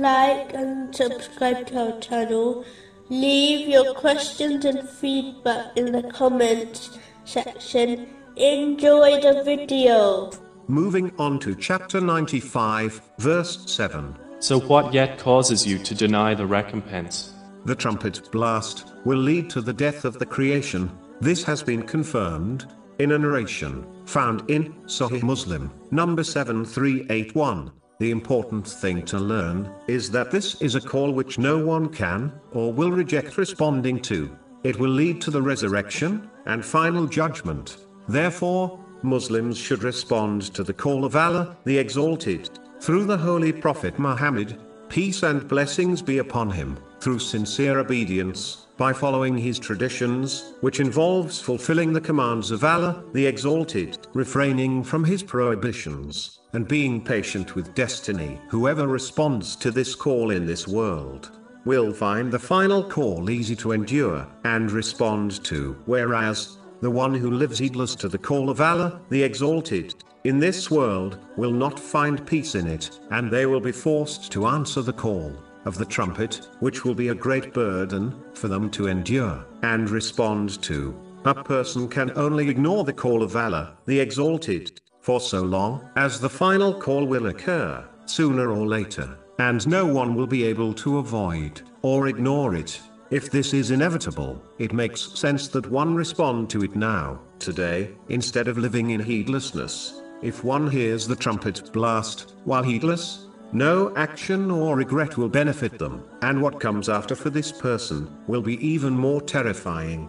like and subscribe to our channel. Leave your questions and feedback in the comments section. Enjoy the video. Moving on to chapter 95, verse 7. So what yet causes you to deny the recompense? The trumpet blast will lead to the death of the creation. This has been confirmed in a narration found in Sahih Muslim, number 7381. The important thing to learn is that this is a call which no one can or will reject responding to. It will lead to the resurrection and final judgment. Therefore, Muslims should respond to the call of Allah, the Exalted, through the Holy Prophet Muhammad, peace and blessings be upon him, through sincere obedience, by following his traditions, which involves fulfilling the commands of Allah, the Exalted, refraining from his prohibitions, and being patient with destiny. Whoever responds to this call in this world, will find the final call easy to endure, and respond to. Whereas, the one who lives heedless to the call of Allah, the Exalted, in this world, will not find peace in it, and they will be forced to answer the call of the trumpet, which will be a great burden for them to endure and respond to. A person can only ignore the call of Allah, the Exalted, for so long as the final call will occur, sooner or later, and no one will be able to avoid or ignore it. If this is inevitable, it makes sense that one respond to it now, today, instead of living in heedlessness. If one hears the trumpet blast, while heedless, no action or regret will benefit them, and what comes after for this person will be even more terrifying.